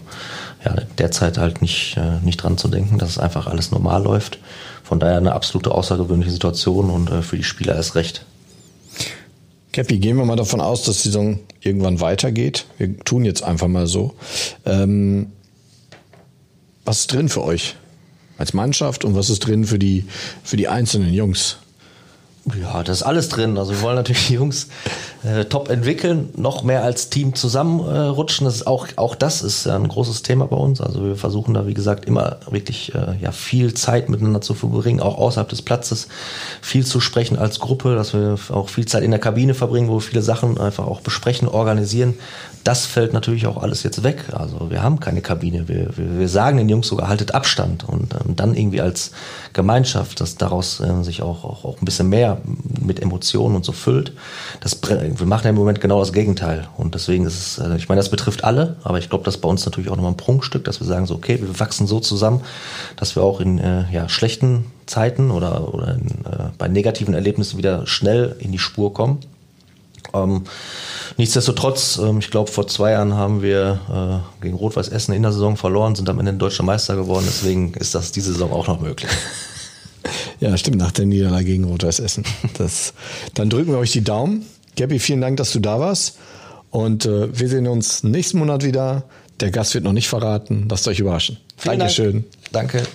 [SPEAKER 5] ja, derzeit halt nicht, äh, nicht dran zu denken, dass es einfach alles normal läuft. Von daher eine absolute außergewöhnliche Situation und äh, für die Spieler erst recht.
[SPEAKER 1] Cappy, gehen wir mal davon aus, dass die Saison irgendwann weitergeht. Wir tun jetzt einfach mal so. Ähm, was ist drin für euch? als Mannschaft und was ist drin für die, für die einzelnen Jungs?
[SPEAKER 5] Ja, das ist alles drin. Also wir wollen natürlich die Jungs äh, top entwickeln, noch mehr als Team zusammenrutschen. Äh, auch, auch das ist ein großes Thema bei uns. Also wir versuchen da, wie gesagt, immer wirklich äh, ja, viel Zeit miteinander zu verbringen, auch außerhalb des Platzes, viel zu sprechen als Gruppe, dass wir auch viel Zeit in der Kabine verbringen, wo wir viele Sachen einfach auch besprechen, organisieren. Das fällt natürlich auch alles jetzt weg. Also wir haben keine Kabine. Wir, wir, wir sagen den Jungs sogar, haltet Abstand. Und ähm, dann irgendwie als Gemeinschaft, dass daraus äh, sich auch, auch, auch ein bisschen mehr mit Emotionen und so füllt. Das, wir machen ja im Moment genau das Gegenteil. Und deswegen ist es, äh, ich meine, das betrifft alle, aber ich glaube, das ist bei uns natürlich auch nochmal ein Prunkstück, dass wir sagen so, okay, wir wachsen so zusammen, dass wir auch in äh, ja, schlechten Zeiten oder, oder in, äh, bei negativen Erlebnissen wieder schnell in die Spur kommen. Ähm, nichtsdestotrotz, ähm, ich glaube, vor zwei Jahren haben wir äh, gegen Rot-Weiß Essen in der Saison verloren, sind am Ende deutscher Meister geworden. Deswegen ist das diese Saison auch noch möglich.
[SPEAKER 1] Ja, stimmt, nach der Niederlage gegen Rot-Weiß Essen. Das, dann drücken wir euch die Daumen. Gabby, vielen Dank, dass du da warst. Und äh, wir sehen uns nächsten Monat wieder. Der Gast wird noch nicht verraten. Lasst euch überraschen.
[SPEAKER 5] Vielen
[SPEAKER 1] Dankeschön.
[SPEAKER 5] Dank. Danke.